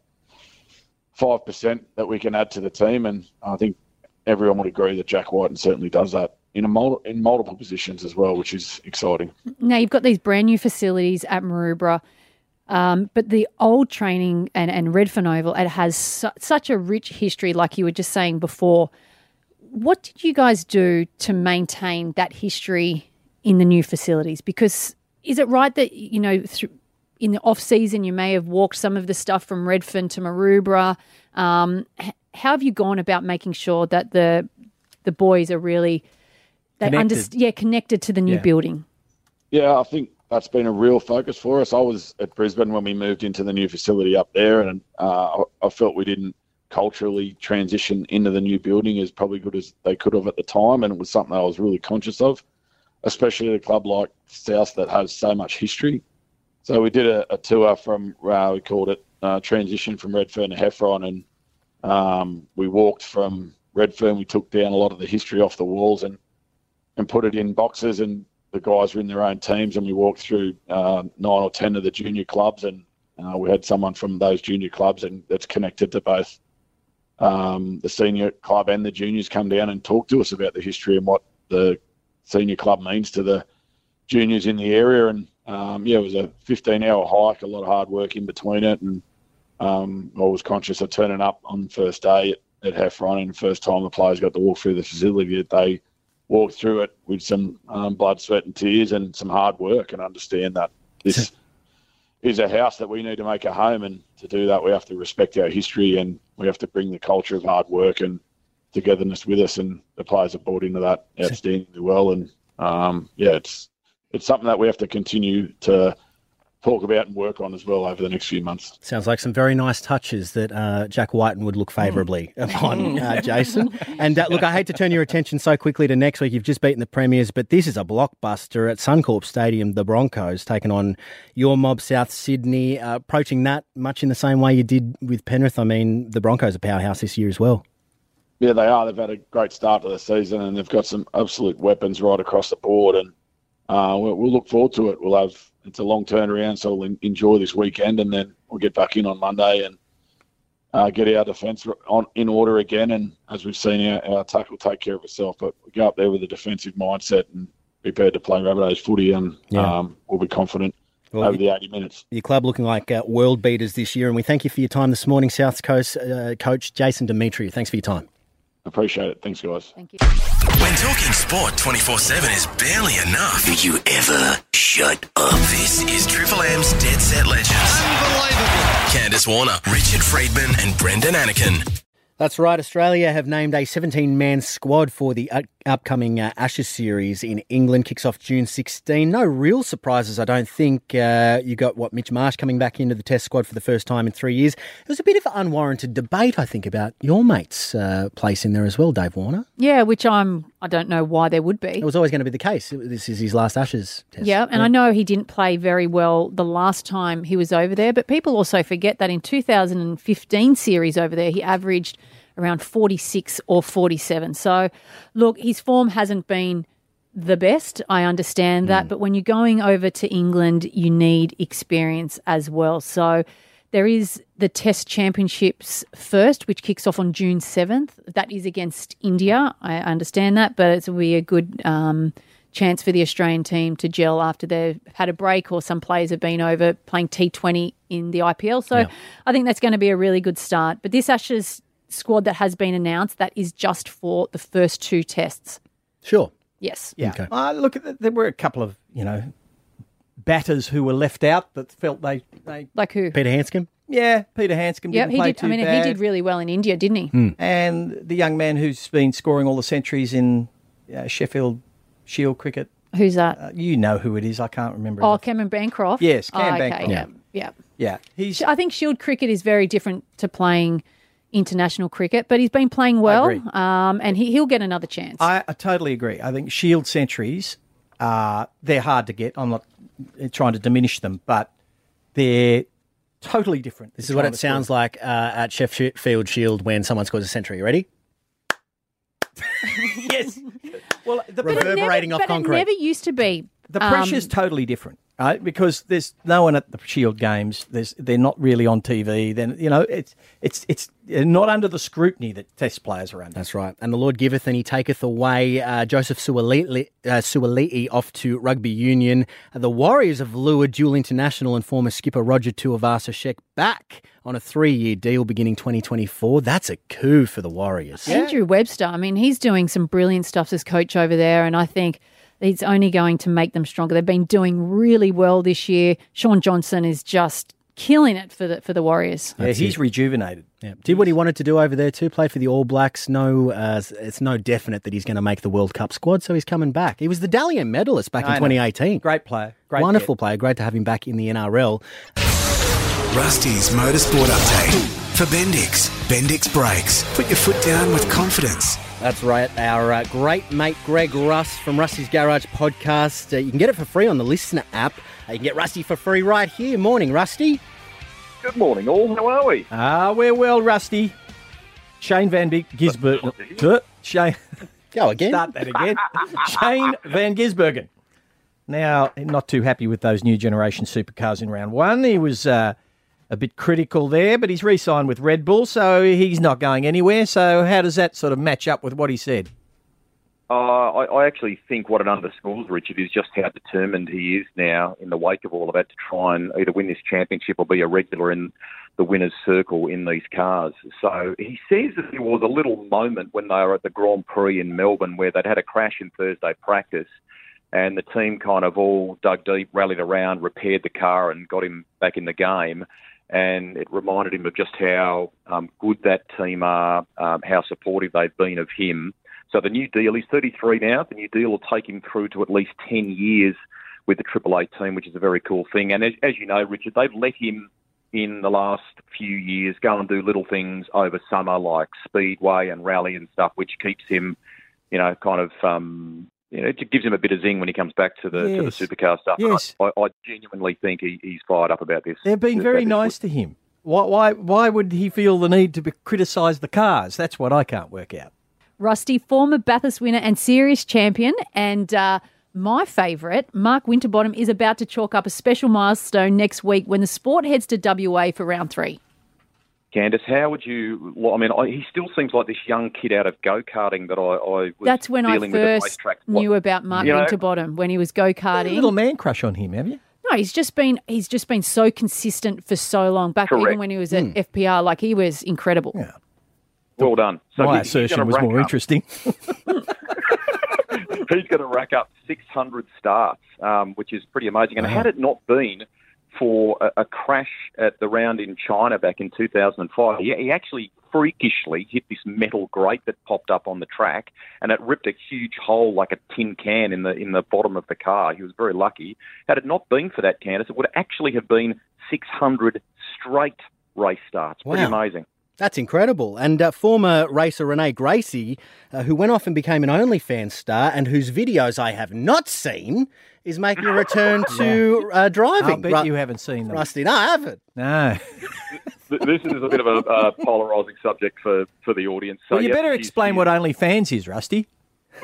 five percent that we can add to the team. And I think everyone would agree that Jack Wighton certainly does that in a mul- in multiple positions as well, which is exciting. Now you've got these brand new facilities at Maroubra, um, but the old training and, and Redfern Oval, it has su- such a rich history, like you were just saying before. What did you guys do to maintain that history in the new facilities? Because is it right that you know in the off season you may have walked some of the stuff from Redfern to Maroubra? Um, how have you gone about making sure that the the boys are really they Connected. understand? Yeah, connected to the new Yeah. building. Yeah, I think that's been a real focus for us. I was at Brisbane when we moved into the new facility up there, and uh, I- I felt we didn't culturally transition into the new building as probably good as they could have at the time, and it was something I was really conscious of, especially at a club like South that has so much history. So we did a, a tour from uh, we called it uh, transition from Redfern to Heffron, and um, we walked from Redfern. We took down a lot of the history off the walls and and put it in boxes, and the guys were in their own teams, and we walked through uh, nine or ten of the junior clubs, and uh, we had someone from those junior clubs, and that's connected to both um, the senior club and the juniors come down and talk to us about the history and what the senior club means to the juniors in the area. And um, yeah, it was a 15 hour hike, a lot of hard work in between it. And um, I was conscious of turning up on the first day at, at Heffron and the first time the players got to walk through the facility that they walked through it with some um, blood, sweat and tears and some hard work and understand that this [LAUGHS] is a house that we need to make a home. And to do that, we have to respect our history and we have to bring the culture of hard work and togetherness with us. And the players have bought into that [LAUGHS] outstandingly well. And um, yeah, it's it's something that we have to continue to talk about and work on as well over the next few months. Sounds like some very nice touches that uh, Jack Wighton would look favourably [LAUGHS] upon, uh, [LAUGHS] Jason. And uh, look, I hate to turn your attention so quickly to next week. You've just beaten the Premiers, but this is a blockbuster at Suncorp Stadium. The Broncos taking on your mob, South Sydney, uh, approaching that much in the same way you did with Penrith. I mean, the Broncos are powerhouse this year as well. Yeah, they are. They've had a great start to the season, and they've got some absolute weapons right across the board. And uh, we'll, we'll look forward to it. We'll have it's a long turnaround, so we'll en- enjoy this weekend, and then we'll get back in on Monday and uh, get our defence on in order again. And as we've seen, our, our attack will take care of itself. But we go up there with a defensive mindset and be prepared to play Rabbitohs footy, and Yeah. um, we'll be confident Well, over the 80 minutes. Your club looking like uh, world beaters this year, and we thank you for your time this morning, South Coast uh, coach Jason Demetriou. Thanks for your time. Appreciate it. Thanks, guys. Thank you. When talking sport 24 7 is barely enough, do you ever shut up? This is Triple M's Dead Set Legends. Unbelievable. Candice Warner, Richard Freedman, and Brendan Anakin. That's right. Australia have named a 17 man squad for the up- upcoming uh, Ashes series in England. Kicks off June 16. No real surprises, I don't think. Uh, you got what Mitch Marsh coming back into the Test squad for the first time in three years. There was a bit of unwarranted debate, I think, about your mate's uh, place in there as well, Dave Warner. Yeah, which I'm. I don't know why there would be. It was always going to be the case. This is his last Ashes test. Yeah, and I know he didn't play very well the last time he was over there, but people also forget that in 2015 series over there, he averaged around 46 or 47. So, look, his form hasn't been the best. I understand that, but when you're going over to England, you need experience as well. So, there is the Test Championships first, which kicks off on June 7th. That is against India. I understand that, but it will be a good um, chance for the Australian team to gel after they've had a break or some players have been over playing T20 in the IPL. So I think that's going to be a really good start. But this Ashes squad that has been announced, that is just for the first two tests. Sure. Yes. Yeah. Uh, look, th- there were a couple of, you know, batters who were left out that felt they. they Like who? Peter Handscomb? Yeah, Peter Handscomb Yeah, he play did. too I mean, bad. he did really well in India, didn't he? Hmm. And the young man who's been scoring all the centuries in uh, Sheffield Shield cricket. Who's that? Uh, you know who it is. I can't remember. Oh, his- Cameron Bancroft. Yes, Cam oh, okay, Bancroft. Yeah, yeah. Yeah, he's. I think Shield cricket is very different to playing international cricket, but he's been playing well, um, and he, he'll get another chance. I, I totally agree. I think Shield centuries, uh, they're hard to get. I'm not uh, trying to diminish them, but they're totally different. This is what it sounds like uh, at Sheffield Shield when someone scores a century. Ready? [LAUGHS] yes. Well, the But it never- reverberating off but concrete. It never used to be. The Um, pressure's totally different, right? Because there's no one at the Shield games. There's they're not really on TV. Then you know it's it's it's not under the scrutiny that Test players are under. That's right. And the Lord giveth and he taketh away. Uh, Joseph Suaalii, uh, off to rugby union. Uh, the Warriors have lured dual international and former skipper Roger Tuivasa-Sheck back on a three-year deal beginning 2024. That's a coup for the Warriors. Andrew Webster, I mean, he's doing some brilliant stuff as coach over there, and I think it's only going to make them stronger. They've been doing really well this year. Shaun Johnson is just killing it for the for the Warriors. Yeah, he's rejuvenated. Yeah. Did what he wanted to do over there too. Play for the All Blacks. No, uh, it's no definite that he's going to make the World Cup squad, so he's coming back. He was the Dally M medalist back in know. 2018. Great player. Great Wonderful player. Great to have him back in the NRL. Rusty's Motorsport Update. For Bendix, Bendix Brakes. Put your foot down with confidence. That's right. Our uh, great mate Greg Rust from Rusty's Garage podcast. Uh, you can get it for free on the Listener app. Uh, you can get Rusty for free right here. Morning, Rusty. Good morning, all. How are we? Ah, we're well, Rusty. Shane Van Big Gisbergen. Shane. Go again. Start that again. Shane Van Gisbergen. Now, not too happy with those new generation supercars in round one. He was uh, a bit critical there, but he's re signed with Red Bull, so he's not going anywhere. So, how does that sort of match up with what he said? Uh, I, I actually think what it underscores, Richard, is just how determined he is now in the wake of all of that to try and either win this championship or be a regular in the winner's circle in these cars. So he says that there was a little moment when they were at the Grand Prix in Melbourne where they'd had a crash in Thursday practice and the team kind of all dug deep, rallied around, repaired the car and got him back in the game. And it reminded him of just how um, good that team are, um, how supportive they've been of him. So the new deal, he's 33 now. The new deal will take him through to at least 10 years with the Triple Eight team, which is a very cool thing. And as, as you know, Richard, they've let him in the last few years go and do little things over summer like speedway and rally and stuff, which keeps him, you know, kind of. Um, you know, it gives him a bit of zing when he comes back to the to the supercar stuff. Yes. I, I genuinely think he, he's fired up about this. They've been very this nice to him. Why, why, why would he feel the need to be- criticise the cars? That's what I can't work out. Rusty, former Bathurst winner and series champion, and uh, my favourite, Mark Winterbottom, is about to chalk up a special milestone next week when the sport heads to WA for round three. Candice, how would you? well, I mean, I, he still seems like this young kid out of go karting that I, I was That's when I dealing with first racetrack. knew about Mark You know- Winterbottom when he was go karting. little man crush on him, have you? No, he's just been he's just been so consistent for so long. Back even when he was at FPR, like he was incredible. Yeah. Well done. So My he- assertion was more up- interesting. [LAUGHS] [LAUGHS] he's going to rack up 600 starts, um, which is pretty amazing. And had it not been for a, a crash at the round in China back in 2005, he, he actually freakishly hit this metal grate that popped up on the track, and it ripped a huge hole like a tin can in the in the bottom of the car. He was very lucky. Had it not been for that, Candice, it would actually have been 600 straight race starts. Pretty amazing. That's incredible. And uh, former racer Renee Gracie, uh, who went off and became an OnlyFans star and whose videos I have not seen, is making a return [LAUGHS] to uh, driving. I'll bet Ru- you haven't seen them. Rusty, no, I haven't. No. This is a bit of a uh, polarising subject for, for the audience. So well, you yep, better explain what OnlyFans is, Rusty.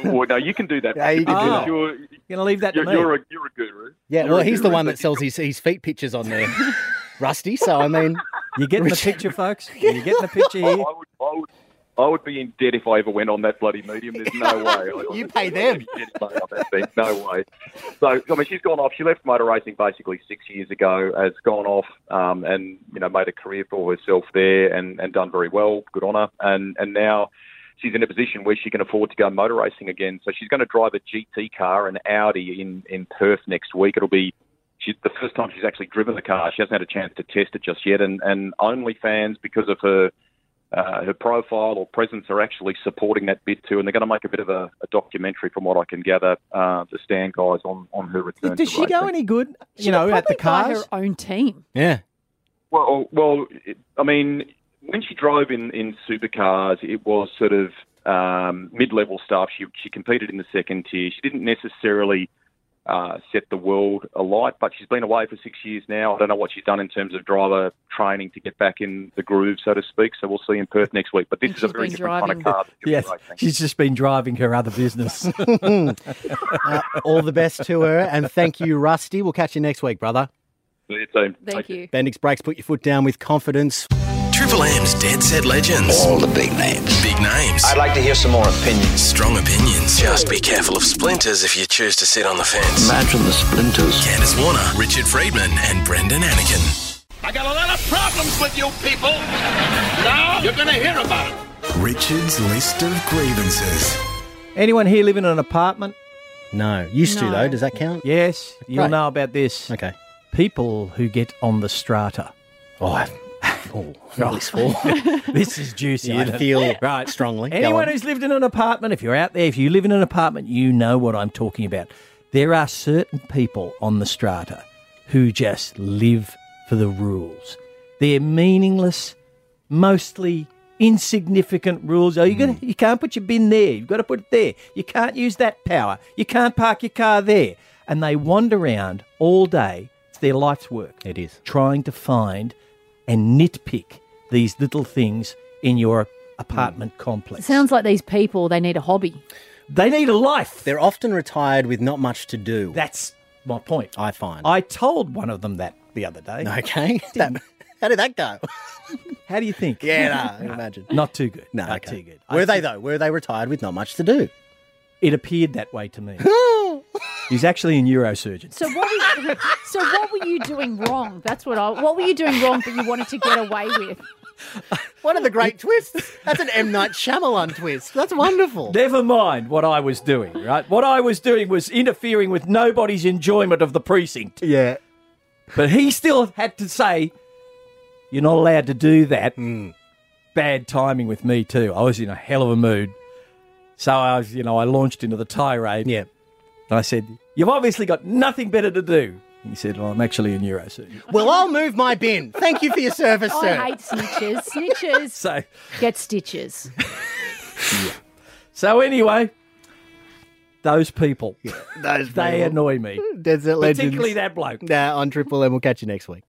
Well, no, you can do that. Yeah, you can do that. You're, You're going to leave that to you're, me. you're, a, you're a guru. Yeah, You're well, a he's the one that sells his, his feet pictures on there, [LAUGHS] Rusty. So, I mean, You getting the [LAUGHS] picture, folks? You getting the picture I, here? I would, I, would, I would be in debt if I ever went on that bloody medium. There's no way. [LAUGHS] You pay them. I'd be dead if I went on that thing. No way. So, I mean, she's gone off. She left motor racing basically six years ago, has gone off um, and, you know, made a career for herself there and, and done very well. Good on her. And, and now she's in a position where she can afford to go motor racing again. So she's going to drive a GT car, an Audi, in, in Perth next week. It'll be she's the first time she's actually driven the car. She hasn't had a chance to test it just yet, and and OnlyFans because of her. Uh, her profile or presence are actually supporting that bit too, and they're going to make a bit of a, a documentary, from what I can gather, uh, the stand guys on, on her return. Does to she go any good, She you know, at the probably cars? her own team. yeah. Well, well, it, I mean, when she drove in, in supercars, it was sort of um, mid-level stuff. She she competed in the second tier. She didn't necessarily uh, set the world alight, but she's been away for six years now. I don't know what she's done in terms of driver training to get back in the groove, so to speak. So we'll see in Perth next week. But this And is a she's very been different kind of car. that Yes, she's just been driving her other business. [LAUGHS] Uh, all the best to her, and thank you, Rusty. We'll catch you next week, brother. See you soon. Thank Take care. you. Bendix Brakes, put your foot down with confidence. Triple M's Dead Set Legends. All the big names. Big names. I'd like to hear some more opinions. Strong opinions. Just be careful of splinters if you choose to sit on the fence. Imagine the splinters. Candice Warner, Richard Freedman, and Brendan Anakin. I got a lot of problems with you people. Now you're going to hear about it. Richard's list of grievances. Anyone here live in an apartment? No, used to though. Does that count? Yes, you'll Right. know about this. Okay. People who get on the strata. Oh, I- oh, really [LAUGHS] small. this [LAUGHS] is juicy. I isn't it? feel [LAUGHS] right strongly. Anyone who's lived in an apartment, if you're out there, if you live in an apartment, you know what I'm talking about. There are certain people on the strata who just live for the rules. They're meaningless, mostly insignificant rules. Oh, you got hmm. you can't put your bin there. You've got to put it there. You can't use that power. You can't park your car there. And they wander around all day. It's their life's work. It is. Trying to find and nitpick these little things in your apartment hmm. complex. Sounds like these people, they need a hobby. They need a life. They're often retired with not much to do. That's my point. I find. I told one of them that the other day. Okay. [LAUGHS] That- how did that go? [LAUGHS] How do you think? Yeah, no, I can imagine. Not too good. No, Not okay. too good. Were I they think though? Were they retired with not much to do? It appeared that way to me. [GASPS] [LAUGHS] He's actually a neurosurgeon. So what were you, [LAUGHS] so what were you doing wrong? That's what I. What were you doing wrong that you wanted to get away with? One of the great twists. That's an M Night Shyamalan twist. That's wonderful. Never mind what I was doing, right? What I was doing was interfering with nobody's enjoyment of the precinct. Yeah. But he still had to say, You're not allowed to do that. Hmm. Bad timing with me, too. I was in a hell of a mood. So I was, you know, I launched into the tirade. Yeah. And I said, You've obviously got nothing better to do. He said, Well, I'm actually a neurosurgeon. Well, I'll move my bin. Thank you for your service, [LAUGHS] oh, sir. I hate snitches. Snitches [LAUGHS] So, get stitches. [LAUGHS] so anyway, those people, Those they people. annoy me. Dead Set Legends. Particularly that bloke. Nah, on Triple M. We'll catch you next week.